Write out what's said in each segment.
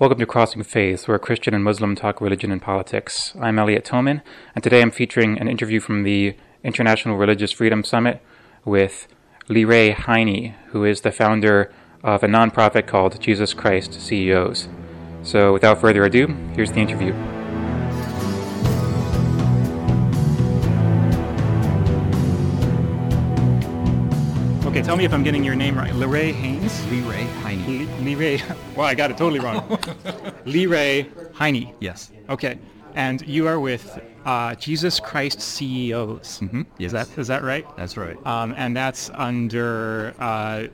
Welcome to Crossing Faiths, where Christian and Muslim talk religion and politics. I'm Elliot Toman, and today I'm featuring an interview from the International Religious Freedom Summit with Leray Heyne, who is the founder of a nonprofit called Jesus Christ CEOs. So without further ado, here's the interview. Okay, tell me if I'm getting your name right. Leray Haynes? Leray Heyne. Leray, well, I got it totally wrong. Leray Heyne. Yes. Okay, and you are with uh, Jesus Christ CEOs. Mm-hmm. Is that is that right? That's right. Um, and that's under uh,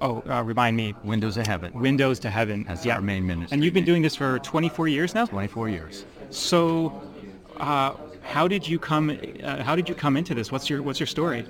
oh, uh, remind me, Windows of Heaven. Windows to Heaven. That's our main ministry. And you've been doing this for 24 years now. 24 years. So, uh, how did you come? Uh, how did you come into this? What's your What's your story?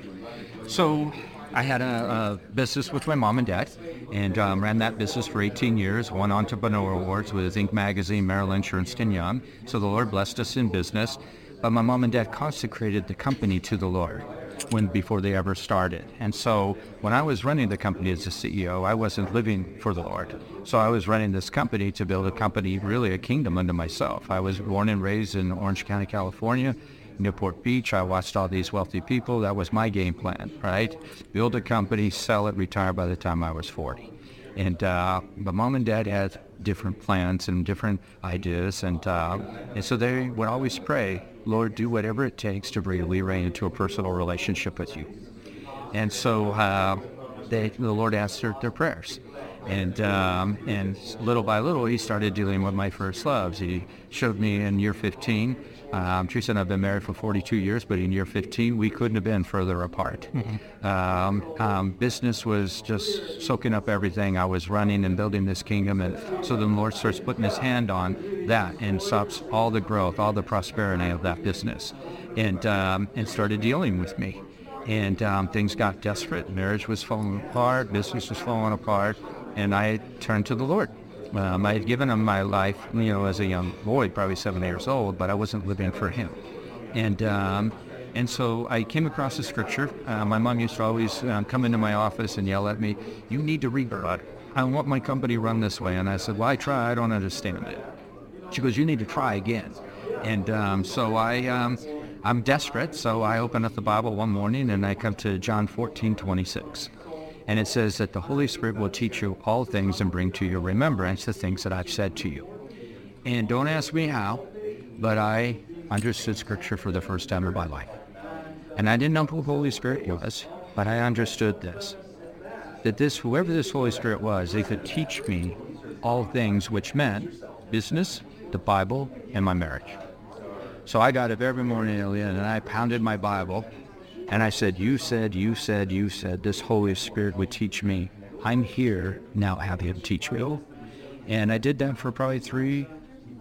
So I had a, a business with my mom and dad and um, ran that business for 18 years, won entrepreneur awards with Inc. Magazine, Merrill Lynch, Ernst Young. So the Lord blessed us in business. But my mom and dad consecrated the company to the Lord when before they ever started. And so when I was running the company as a CEO, I wasn't living for the Lord. So I was running this company to build a company, really a kingdom unto myself. I was born and raised in Orange County, California. Newport Beach. I watched all these wealthy people. That was my game plan, right? Build a company, sell it, retire by the time I was 40. And uh, but mom and dad had different plans and different ideas, and uh, and so they would always pray, Lord, do whatever it takes to bring Leray into a personal relationship with you. And so uh, they, the Lord answered their prayers. And um, and little by little, he started dealing with my first loves. He showed me in year 15. Um, Teresa and I have been married for 42 years, but in year 15, we couldn't have been further apart. Um, um, business was just soaking up everything I was running and building this kingdom, and so the Lord starts putting His hand on that and stops all the growth, all the prosperity of that business, and um, and started dealing with me and um, things got desperate. Marriage was falling apart, business was falling apart, and I turned to the Lord. Um, I had given him my life, you know, as a young boy, probably seven years old, but I wasn't living for him. And um, and so I came across the scripture. Uh, my mom used to always uh, come into my office and yell at me, "You need to read God. I want my company run this way." And I said, "Well, I try. I don't understand it." She goes, "You need to try again." And um, so I, um, I'm desperate. So I open up the Bible one morning and I come to John 14, 26. And it says that the Holy Spirit will teach you all things and bring to your remembrance the things that I've said to you. And don't ask me how, but I understood Scripture for the first time in my life. And I didn't know who the Holy Spirit was, but I understood this. That this, whoever this Holy Spirit was, they could teach me all things which meant business, the Bible, and my marriage. So I got up every morning, Elliot, and I pounded my Bible, and I said, you said, you said, you said, this Holy Spirit would teach me. I'm here, now have him teach me. And I did that for probably three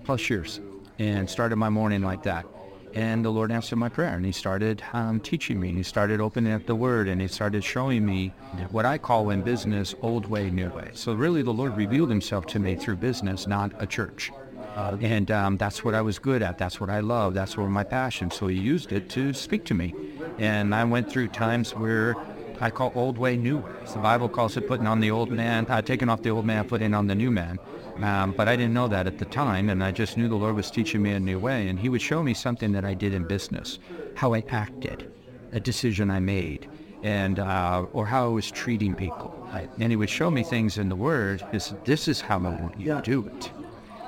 plus years and started my morning like that. And the Lord answered my prayer, and He started um, teaching me. He started opening up the Word, and He started showing me what I call in business old way, new way. So really, the Lord revealed Himself to me through business, not a church. Uh, and um, that's what I was good at. That's what I love. That's where my passion. So He used it to speak to me. And I went through times where I call old way, new way. The Bible calls it putting on the old man, uh, taking off the old man, putting on the new man. Um, but I didn't know that at the time, and I just knew the Lord was teaching me a new way, and He would show me something that I did in business, how I acted, a decision I made, and uh, or how I was treating people. And He would show me things in the Word. This, this is how I want you to do it.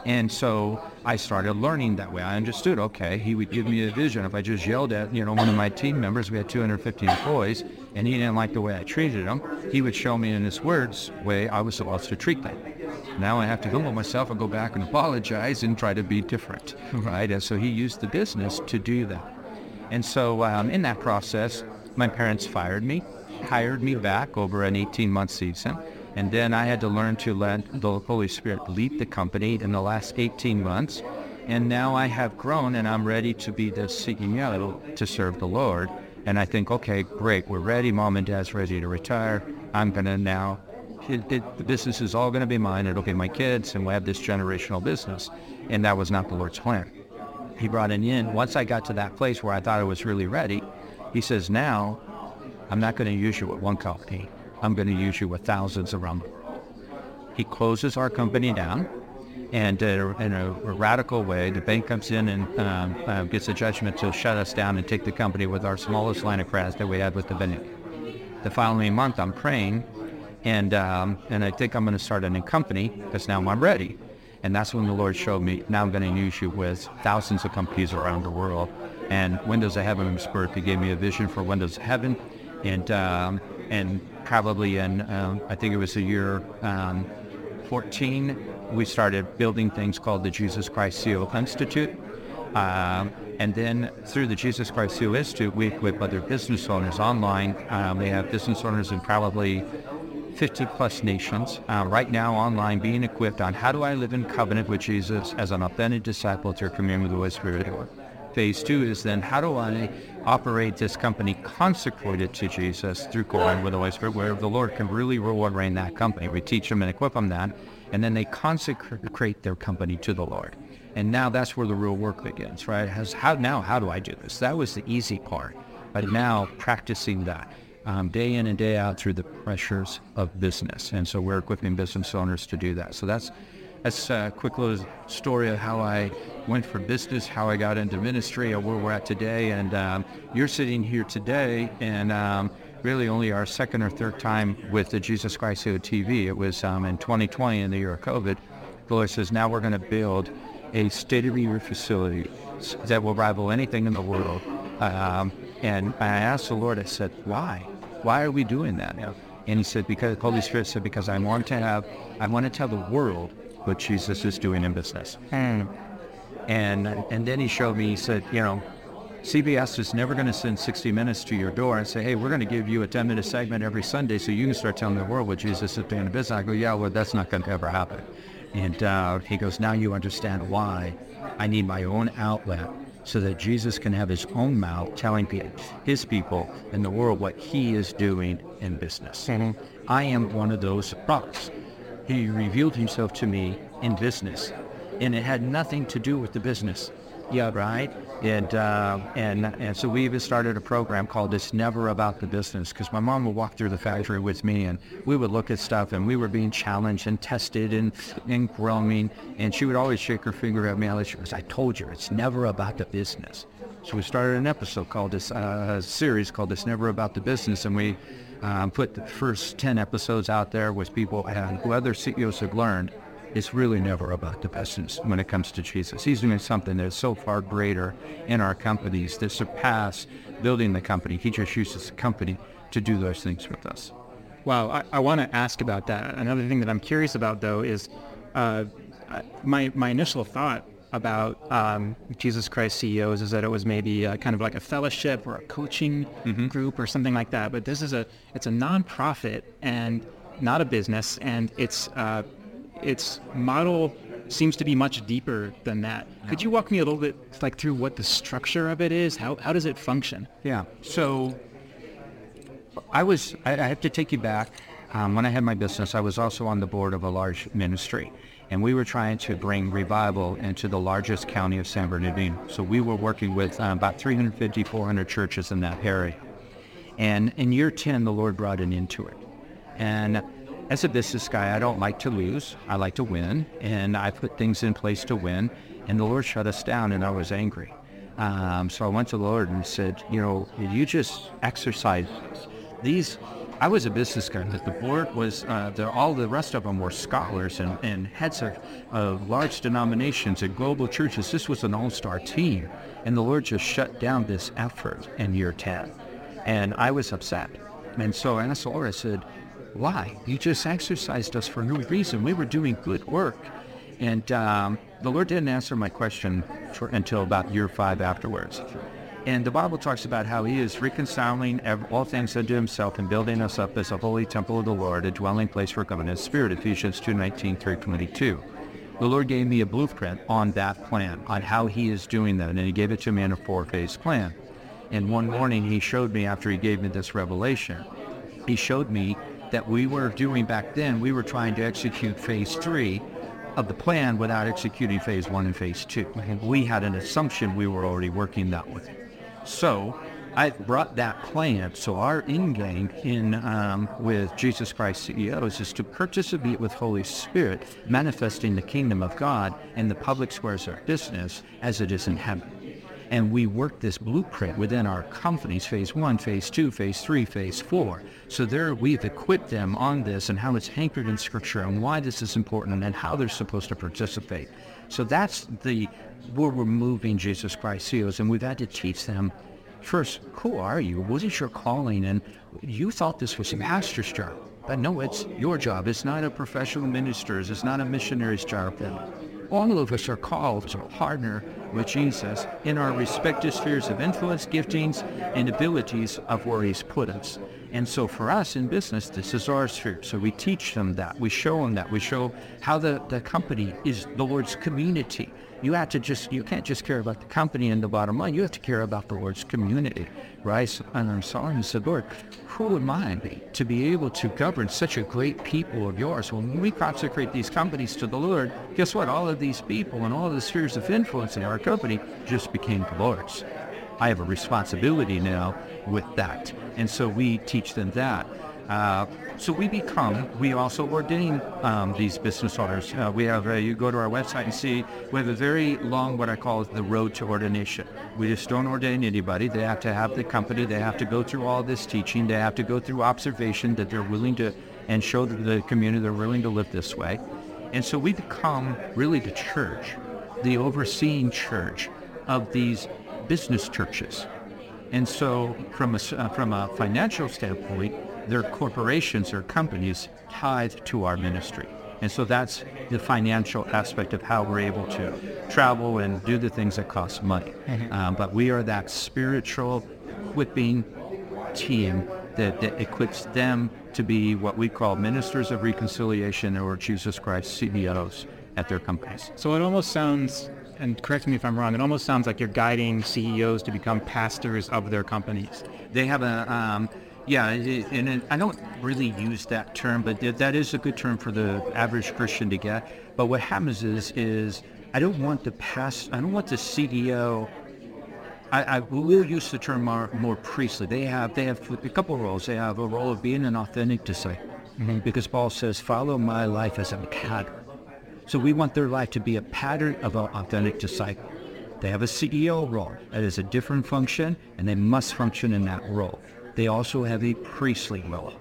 And so I started learning that way. I understood, okay, he would give me a vision. If I just yelled at, you know, one of my team members, we had 250 employees, and he didn't like the way I treated him, he would show me in his words way I was supposed to treat them. Now I have to humble myself and go back and apologize and try to be different, right? And so he used the business to do that. And so um, in that process, my parents fired me, hired me back over an 18-month season. And then I had to learn to let the Holy Spirit lead the company in the last 18 months. And now I have grown and I'm ready to be the CEO to serve the Lord. And I think, okay, great, we're ready. Mom and dad's ready to retire. I'm going to now, it, it, the business is all going to be mine. It'll be my kids and we'll have this generational business. And that was not the Lord's plan. He brought it in. Once I got to that place where I thought I was really ready, he says, now I'm not going to use you with one company. I'm going to use you with thousands around the world. He closes our company down And uh, in a, radical way, the bank comes in and um, uh, gets a judgment to shut us down and take the company with our smallest line of credit that we had with the bank. The following month, I'm praying, and um, and I think I'm going to start a new company because now I'm ready. And that's when the Lord showed me, now I'm going to use you with thousands of companies around the world. And Windows of Heaven was. He gave me a vision for Windows of Heaven. And, um, and probably in, um, I think it was the year um, 14, we started building things called the Jesus Christ CEO Institute. Um, and then through the Jesus Christ CEO Institute, we equip other business owners online. They have business owners in probably 50 plus nations uh, right now online being equipped on how do I live in covenant with Jesus as an authentic disciple through communion with the Holy Spirit. Phase two is then how do I operate this company consecrated to Jesus through communion with the Holy Spirit, where the Lord can really and reign that company. We teach them and equip them that, and then they consecrate their company to the Lord. And now that's where the real work begins, right? Has how now how do I do this? That was the easy part, but now practicing that um, day in and day out through the pressures of business. And so we're equipping business owners to do that. So that's that's a quick little story of how I went for business, how I got into ministry, and where we're at today. And um, you're sitting here today, and um, really only our second or third time with the Jesus Christ CEO TV. It was um, in 2020, in the year of COVID. The Lord says, now we're going to build a state-of-the-art facility that will rival anything in the world. Um, and I asked the Lord, I said, why? Why are we doing that? And he said, because Holy Spirit said, because I want to have, I want to tell the world what Jesus is doing in business. Mm. And and then he showed me, he said, you know, CBS is never going to send 60 minutes to your door and say, hey, we're going to give you a 10 minute segment every Sunday so you can start telling the world what Jesus is doing in business. I go, yeah, well, that's not going to ever happen. And uh, he goes, now you understand why I need my own outlet so that Jesus can have his own mouth telling his people in the world what he is doing in business. Mm-hmm. I am one of those prophets. He revealed himself to me in business, and it had nothing to do with the business. Yeah, right. And uh, and and so we even started a program called "It's Never About the Business" because my mom would walk through the factory with me, and we would look at stuff, and we were being challenged and tested and and growing, and she would always shake her finger at me. She goes, "I told you, it's never about the business." So we started an episode called this uh, series called "It's Never About the Business," and we um, put the first ten episodes out there with people and who other CEOs have learned it's really never about the business when it comes to Jesus. He's doing something that's so far greater in our companies that surpass building the company. He just uses the company to do those things with us. Wow, I, I want to ask about that. Another thing that I'm curious about, though, is uh, my my initial thought about um, Jesus Christ CEOs is that it was maybe a, kind of like a fellowship or a coaching mm-hmm. group or something like that. But this is a it's a nonprofit and not a business, and it's uh, its model seems to be much deeper than that. Could you walk me a little bit like through what the structure of it is? How, how does it function? Yeah. So I was, I, I have to take you back. Um, when I had my business, I was also on the board of a large ministry. And we were trying to bring revival into the largest county of San Bernardino. So we were working with um, about 350, 400 churches in that area. And in year 10, the Lord brought it into it. And as a business guy, I don't like to lose. I like to win, and I put things in place to win. And the Lord shut us down, and I was angry. Um, so I went to the Lord and said, you know, you just exercise these. I was a business guy, but the board was, uh, the, all the rest of them were scholars and, and heads of, of large denominations and global churches. This was an all-star team. And the Lord just shut down this effort in year 10. And I was upset. And so Lord, I said, why? You just exercised us for no reason. We were doing good work. And um, the Lord didn't answer my question for, until about year five afterwards. And the Bible talks about how he is reconciling all things unto himself and building us up as a holy temple of the Lord, a dwelling place for God in his spirit, Ephesians 2.19 through 22. The Lord gave me a blueprint on that plan, on how he is doing that, and he gave it to me in a four-phase plan. And one morning he showed me, after he gave me this revelation, he showed me that we were doing back then, we were trying to execute phase three of the plan without executing phase one and phase two. We had an assumption we were already working that way. So I brought that plan. So our end game in um, with Jesus Christ CEOs is to participate with Holy Spirit, manifesting the kingdom of God in the public squares of business as it is in heaven. And we work this blueprint within our companies, phase one, phase two, phase three, phase four. So there we've equipped them on this and how it's anchored in scripture and why this is important and how they're supposed to participate. So that's the where we're moving Jesus Christ CEOs, and we've had to teach them first, who are you? What is your calling? And you thought this was a pastor's job. But no, it's your job. It's not a professional minister's. It's not a missionary's job. All of us are called to partner with Jesus in our respective spheres of influence, giftings, and abilities of where he's put us. And so for us in business, this is our sphere. So we teach them that. We show them that. We show how the, the company is the Lord's community. You have to just, you can't just care about the company and the bottom line. You have to care about the Lord's community, right? And I'm sorry, and said, Lord, who am I to be able to govern such a great people of yours? When we consecrate these companies to the Lord, guess what? All of these people and all the spheres of influence in our company just became the Lord's. I have a responsibility now with that. And so we teach them that. Uh, so we become, we also ordain um, these business owners. Uh, we have, uh, you go to our website and see, we have a very long, what I call the road to ordination. We just don't ordain anybody. They have to have the company. They have to go through all this teaching. They have to go through observation that they're willing to, and show the community they're willing to live this way. And so we become really the church, the overseeing church of these business churches. And so from a, uh, from a financial standpoint, they're corporations or companies tied to our ministry. And so that's the financial aspect of how we're able to travel and do the things that cost money. Mm-hmm. Um, but we are that spiritual equipping team that, that, equips them to be what we call ministers of reconciliation or Jesus Christ CEOs at their companies. So it almost sounds, and correct me if I'm wrong, it almost sounds like you're guiding CEOs to become pastors of their companies. They have a, um, yeah, and I don't really use that term, but that is a good term for the average Christian to get. But what happens is, is I don't want the past, I don't want the CEO. I, I will use the term more, more priestly. They have they have a couple roles. They have a role of being an authentic disciple, mm-hmm. because Paul says, "Follow my life as a pattern." So we want their life to be a pattern of an authentic disciple. They have a CEO role. That is a different function, and they must function in that role they also have a priestly role.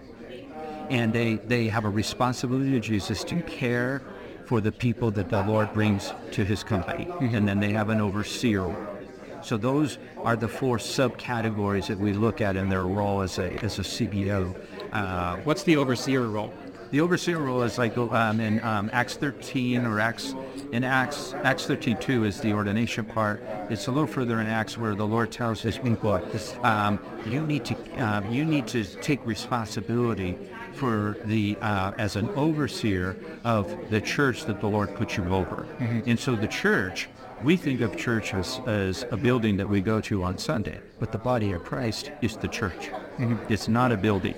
And they, they have a responsibility to Jesus to care for the people that the Lord brings to his company. And then they have an overseer role. So those are the four subcategories that we look at in their role as a, as a CEO. Uh, What's the overseer role? The overseer role is like um, in um, Acts 13 or Acts in Acts Acts 13 2 is the ordination part. It's a little further in Acts where the Lord tells his people, um, you need to um, you need to take responsibility for the uh, as an overseer of the church that the Lord put you over. Mm-hmm. And so the church we think of church as, as a building that we go to on Sunday, but the body of Christ is the church. Mm-hmm. It's not a building.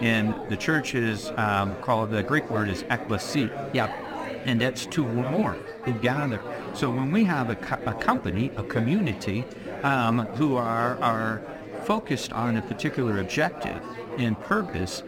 And the church is um, called, the Greek word is ekklesia. Yeah. And that's two or more who gather. So when we have a, co- a company, a community, um, who are, are focused on a particular objective and purpose,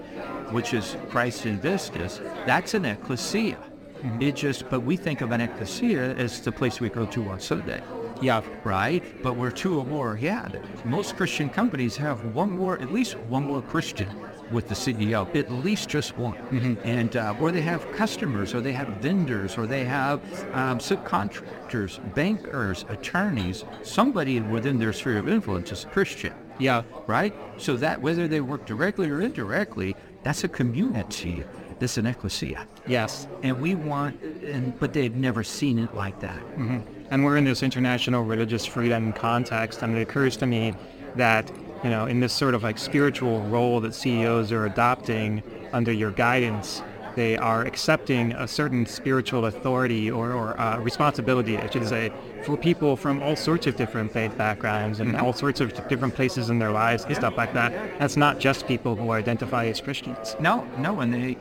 which is Christ in business, that's an ecclesia. Mm-hmm. It just, but we think of an ecclesia as the place we go to on Sunday. Yeah. Right? But we're two or more. Yeah. Most Christian companies have one more, at least one more Christian with the CEO, at least just one. Mm-hmm. And uh, or they have customers, or they have vendors, or they have um, subcontractors, bankers, attorneys. Somebody within their sphere of influence is Christian. Yeah. Right. So that whether they work directly or indirectly, that's a community. That's an ecclesia. Yes. And we want, and but they've never seen it like that. Mm-hmm. And we're in this international religious freedom context, and it occurs to me that you know, in this sort of like spiritual role that CEOs are adopting under your guidance, they are accepting a certain spiritual authority or, or uh, responsibility, I should say, for people from all sorts of different faith backgrounds and mm-hmm. all sorts of different places in their lives and stuff like that. That's not just people who identify as Christians. No, no, when they,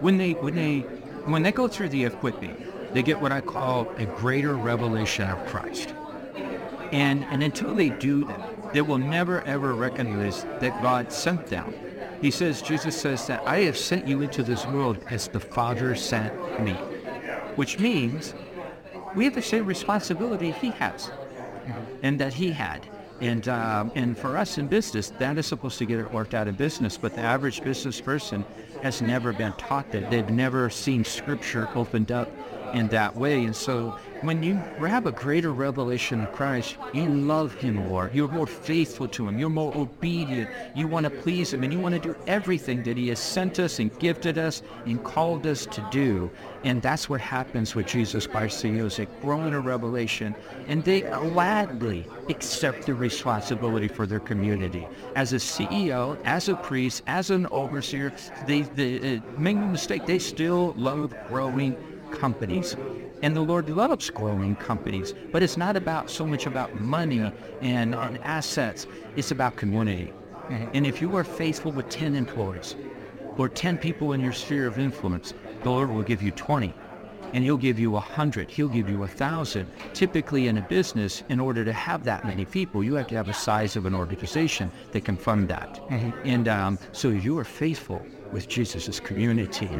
when they, when they, when they go through the equipping, they get what I call a greater revelation of Christ. And, and until they do that, they will never ever recognize that God sent them. He says, Jesus says that I have sent you into this world as the Father sent me, which means we have the same responsibility he has and that he had. And um, and for us in business, that is supposed to get it worked out in business. But the average business person has never been taught that. They've never seen Scripture opened up in that way. And so when you grab a greater revelation of Christ, you love him more. You're more faithful to him. You're more obedient. You want to please him and you want to do everything that he has sent us and gifted us and called us to do. And that's what happens with Jesus Christ. They grow in a revelation and they gladly accept the responsibility for their community. As a CEO, as a priest, as an overseer, they, they uh, make no mistake, they still love growing companies. And the Lord loves growing companies, but it's not about so much about money and, and assets. It's about community. Mm-hmm. And if you are faithful with 10 employees or 10 people in your sphere of influence, the Lord will give you 20 and he'll give you a hundred, he'll give you a thousand. Typically in a business, in order to have that many people, you have to have a size of an organization that can fund that. Mm-hmm. And um, so if you are faithful with Jesus' community.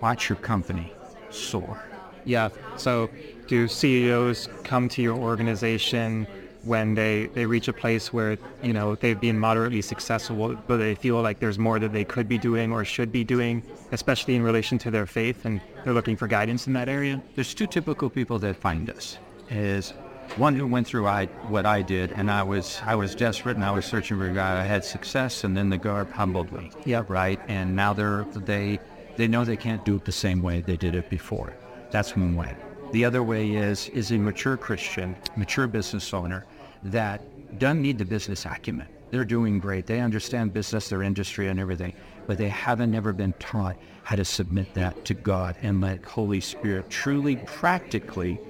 Watch your company soar. Yeah. So do CEOs come to your organization when they, they reach a place where, you know, they've been moderately successful, but they feel like there's more that they could be doing or should be doing, especially in relation to their faith, and they're looking for guidance in that area? There's two typical people that find us. Is one who went through I, what I did, and I was I was desperate, and I was searching for God. I had success, and then the God humbled me. Yeah. Right. And now they're they they know they can't do it the same way they did it before. That's one way. The other way is is a mature Christian, mature business owner that doesn't need the business acumen. They're doing great. They understand business, their industry, and everything, but they haven't never been taught how to submit that to God and let Holy Spirit truly, practically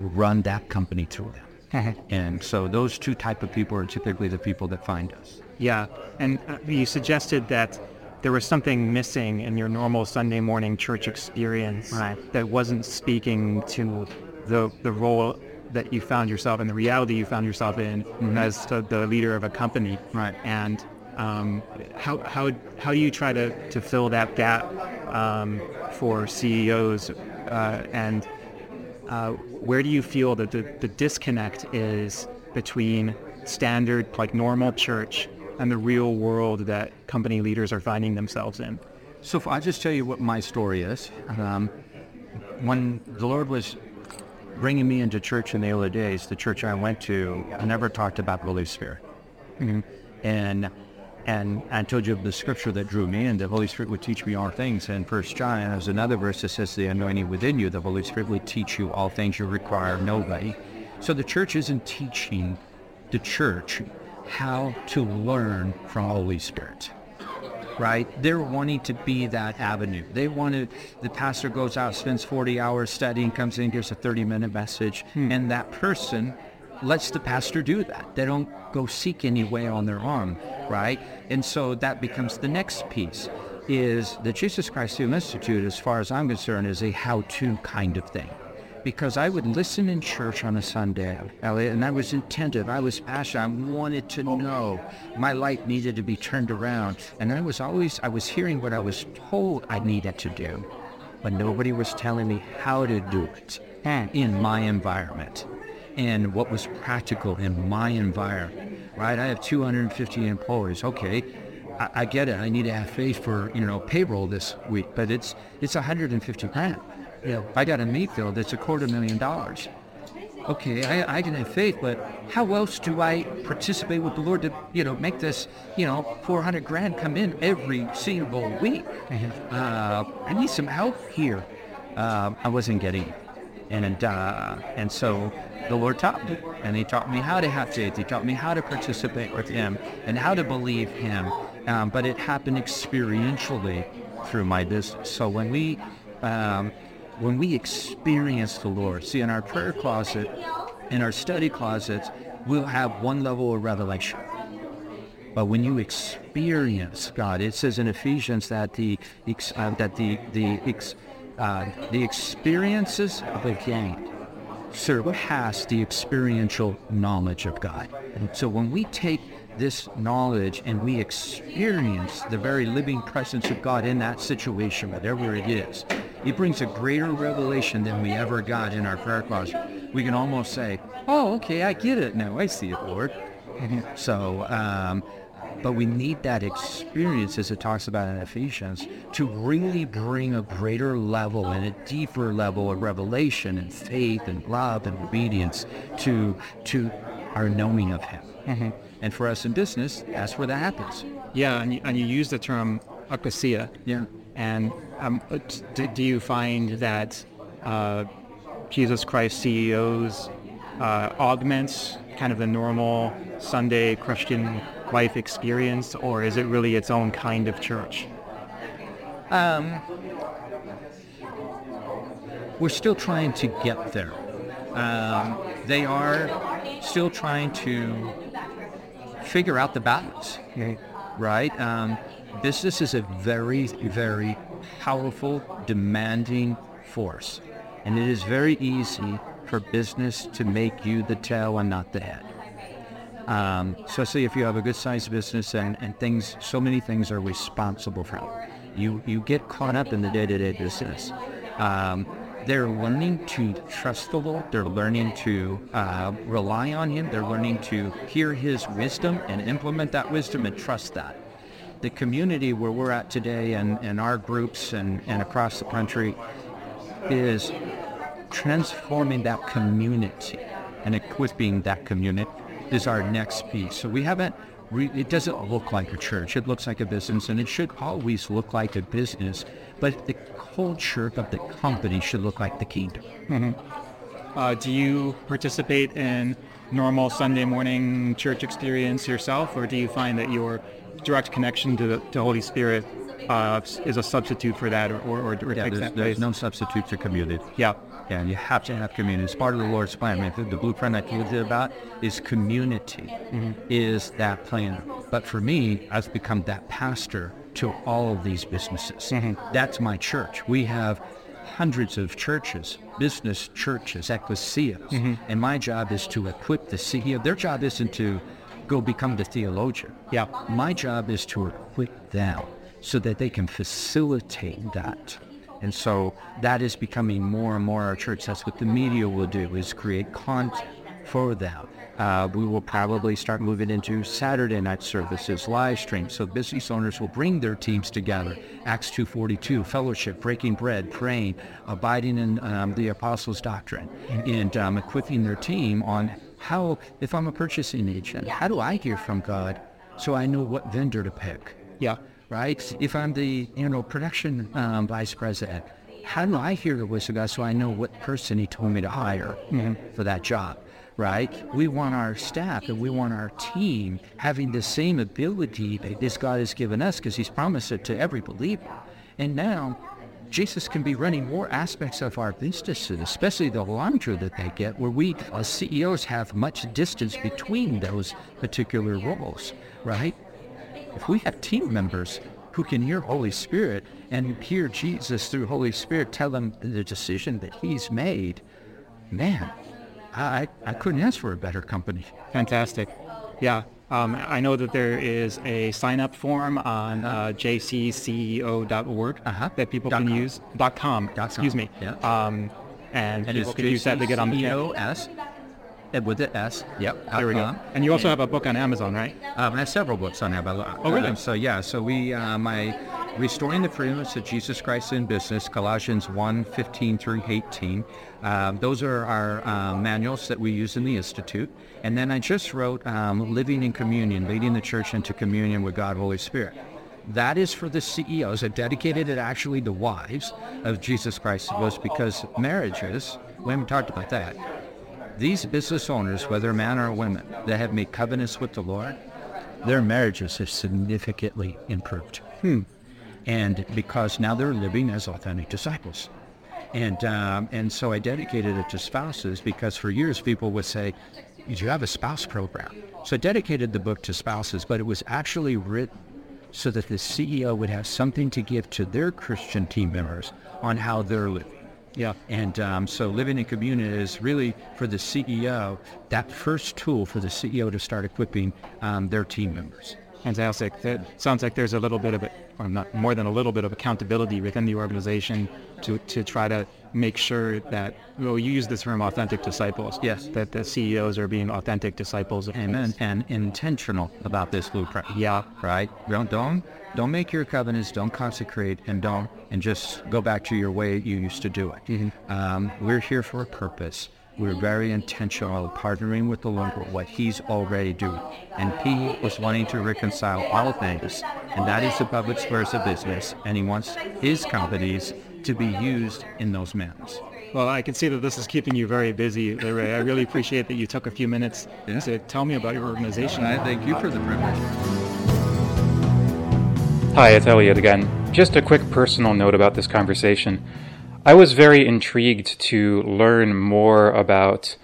run that company through them. and so those two type of people are typically the people that find us. Yeah, and uh, you suggested that there was something missing in your normal Sunday morning church experience right. that wasn't speaking to the the role that you found yourself in, the reality you found yourself in mm-hmm. as the leader of a company. Right. And um, how how how do you try to, to fill that gap um, for CEOs uh, and uh, where do you feel that the, the disconnect is between standard like normal church and the real world that company leaders are finding themselves in. So I'll just tell you what my story is. Um, when the Lord was bringing me into church in the early days, the church I went to I never talked about the Holy Spirit. Mm-hmm. And and I told you of the scripture that drew me in. The Holy Spirit would teach me all things. And First John has another verse that says, "The anointing within you, the Holy Spirit will teach you all things you require nobody." So the church isn't teaching the church how to learn from Holy Spirit. Right? They're wanting to be that avenue. They want to, the pastor goes out, spends 40 hours studying, comes in, gives a 30 minute message, hmm. and that person lets the pastor do that. They don't go seek any way on their own, right? And so that becomes the next piece is the Jesus Christ Institute, as far as I'm concerned, is a how-to kind of thing because I would listen in church on a Sunday, Elliot, and I was attentive. I was passionate. I wanted to know. My life needed to be turned around. And I was always, I was hearing what I was told I needed to do, but nobody was telling me how to do it And in my environment and what was practical in my environment, right? I have 250 employees. Okay, I, I, get it. I need to have faith for, you know, payroll this week, but it's, it's 150 grand. You know, I got a meat bill that's a quarter million dollars. Okay, I, I can have faith, but how else do I participate with the Lord to, you know, make this, you know, 400 grand come in every single week? Uh, I need some help here. Uh, I wasn't getting it. And, uh, and so the Lord taught me. And He taught me how to have faith. He taught me how to participate with Him and how to believe Him. Um, but it happened experientially through my business. So when we um, when we experience the Lord, see in our prayer closet, in our study closets, we'll have one level of revelation. But when you experience God, it says in Ephesians that the uh, that the the uh, the experiences of a gain surpass the experiential knowledge of God. And so when we take this knowledge and we experience the very living presence of God in that situation, whatever it is, it brings a greater revelation than we ever got in our prayer closet. We can almost say, oh, okay, I get it now. I see it, Lord. so, um, but we need that experience, as it talks about in Ephesians, to really bring a greater level and a deeper level of revelation and faith and love and obedience to to our knowing of Him. Mm-hmm. And for us in business, that's where that happens. Yeah, and you, and you use the term ecclesia. Yeah. And um, do, do, you find that uh, Jesus Christ CEOs uh, augments kind of the normal Sunday Christian life experience, or is it really its own kind of church? Um, we're still trying to get there. Um, they are still trying to figure out the balance, right? Um, business is a very, very powerful, demanding force. And it is very easy for business to make you the tail and not the head. Um, especially if you have a good sized business and, and things, so many things are responsible for. You, you get caught up in the day-to-day business. Um, they're learning to trust the Lord. They're learning to uh, rely on Him. They're learning to hear His wisdom and implement that wisdom and trust that. The community where we're at today and, and our groups and, and across the country is transforming that community and equipping that community is our next piece. So we haven't, re- it doesn't look like a church. It looks like a business and it should always look like a business, but the culture of the company should look like the kingdom. Mm-hmm. Uh, do you participate in normal Sunday morning church experience yourself, or do you find that your direct connection to the to Holy Spirit uh, is a substitute for that, or, or, or yeah, there's, that there's no substitute for community. Yeah. Yeah, and you have to have community. It's part of the Lord's plan. I mean, the blueprint I told you about is community, mm-hmm. is that plan. But for me, I've become that pastor to all of these businesses. Mm-hmm. That's my church. We have hundreds of churches, business churches, ecclesias, mm-hmm. and my job is to equip the CEO. Their job isn't to go become the theologian. Yeah. My job is to equip them so that they can facilitate that. And so that is becoming more and more our church. That's what the media will do is create content for them. Uh, we will probably start moving into Saturday night services, live stream. So business owners will bring their teams together. Acts 2.42, fellowship, breaking bread, praying, abiding in um, the apostles' doctrine, and um, equipping their team on how, if I'm a purchasing agent, how do I hear from God so I know what vendor to pick? Yeah. Right? If I'm the, you know, production um, vice president, how do I hear the voice of God so I know what person he told me to hire mm-hmm. for that job? right? We want our staff and we want our team having the same ability that this God has given us because he's promised it to every believer. And now Jesus can be running more aspects of our businesses, especially the larger that they get, where we as CEOs have much distance between those particular roles, right? If we have team members who can hear Holy Spirit and hear Jesus through Holy Spirit tell them the decision that he's made, man, I, I couldn't ask for a better company. Fantastic. Yeah. Um, I know that there is a sign-up form on uh, jcceo.org uh-huh. that people dot can com. use. Dot com. Dot excuse me. Yeah. Um, and, and people can use that to get on the CEOS with the S. Yep. There we go. And you also have a book on Amazon, right? Um, I have several books on Amazon. Oh, really? Um, so yeah. So we, uh, my Restoring the Freedoms of Jesus Christ in Business, Colossians 1, 15 through 18. Um, those are our uh, manuals that we use in the Institute. And then I just wrote um, Living in Communion, Leading the Church into Communion with God, Holy Spirit. That is for the CEOs. I dedicated it actually to wives of Jesus Christ was because marriages, we haven't talked about that. These business owners, whether man or women, that have made covenants with the Lord, their marriages have significantly improved. Hmm and because now they're living as authentic disciples. And um, and so I dedicated it to spouses because for years people would say, "Do you have a spouse program?" So I dedicated the book to spouses, but it was actually written so that the CEO would have something to give to their Christian team members on how they're living. Yeah. And um, so living in community is really for the CEO that first tool for the CEO to start equipping um, their team members. Fantastic. That sounds like there's a little bit of it, or not more than a little bit of accountability within the organization to, to try to make sure that, well, you use this term authentic disciples. Yes. That the CEOs are being authentic disciples of Amen. Christ. And intentional about this blueprint. Yeah. Right? Don't don't don't make your covenants. Don't consecrate, and don't and just go back to your way you used to do it. Um, we're here for a purpose. We're very intentional, partnering with the Lord for what He's already doing. And He was wanting to reconcile all things, and that is the public spheres of business, and He wants His companies to be used in those manners. Well, I can see that this is keeping you very busy, Ray. I really appreciate that you took a few minutes Yeah. to tell me about your organization. I thank you for the privilege. Hi, it's Elliot again. Just a quick personal note about this conversation. I was very intrigued to learn more about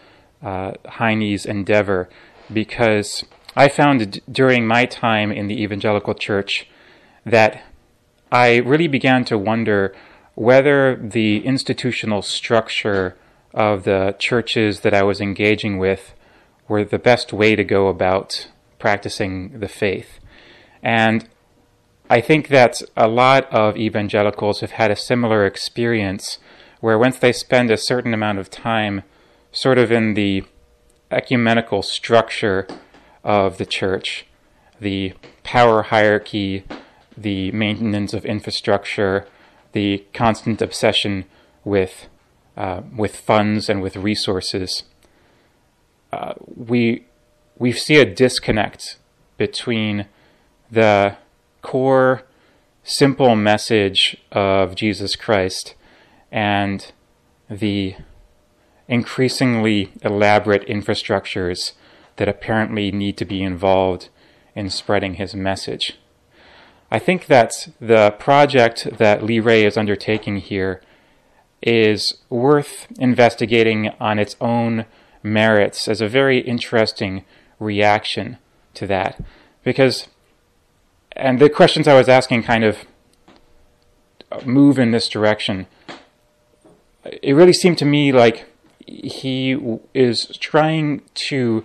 uh, Heyne's endeavor because I found d- during my time in the evangelical church that I really began to wonder whether the institutional structure of the churches that I was engaging with were the best way to go about practicing the faith. And I think that a lot of evangelicals have had a similar experience where once they spend a certain amount of time sort of in the ecumenical structure of the church, the power hierarchy, the maintenance of infrastructure, the constant obsession with uh, with funds and with resources, uh, we we see a disconnect between the core, simple message of Jesus Christ and the increasingly elaborate infrastructures that apparently need to be involved in spreading his message. I think that the project that Leray is undertaking here is worth investigating on its own merits as a very interesting reaction to that. Because, and the questions I was asking kind of move in this direction. It really seemed to me like he is trying to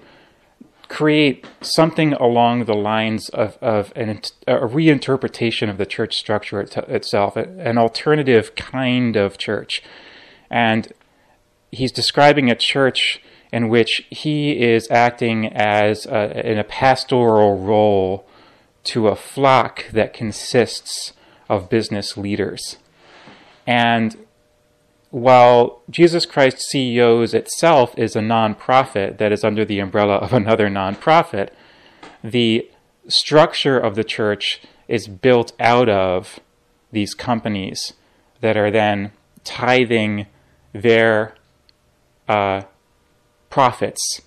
create something along the lines of, of an, a reinterpretation of the church structure it, itself, an alternative kind of church. And he's describing a church in which he is acting as a, in a pastoral role to a flock that consists of business leaders. And while Jesus Christ CEOs itself is a nonprofit that is under the umbrella of another nonprofit, the structure of the church is built out of these companies that are then tithing their uh, profits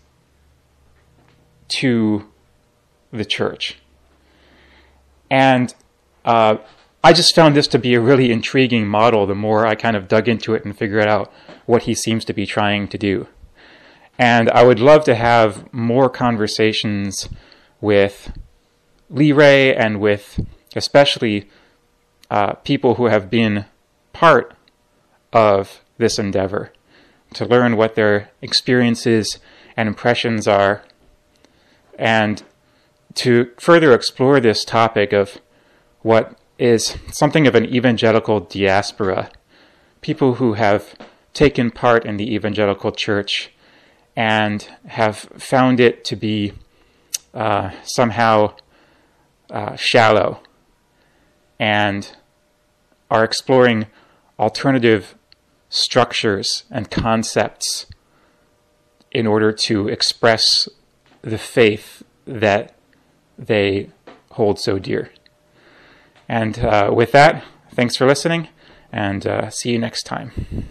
to the church. And uh, I just found this to be a really intriguing model the more I kind of dug into it and figured out what he seems to be trying to do. And I would love to have more conversations with Leray and with especially uh, people who have been part of this endeavor to learn what their experiences and impressions are and to further explore this topic of what is something of an evangelical diaspora, people who have taken part in the evangelical church and have found it to be uh, somehow uh, shallow and are exploring alternative structures and concepts in order to express the faith that they hold so dear. And uh, with that, thanks for listening, and uh, see you next time.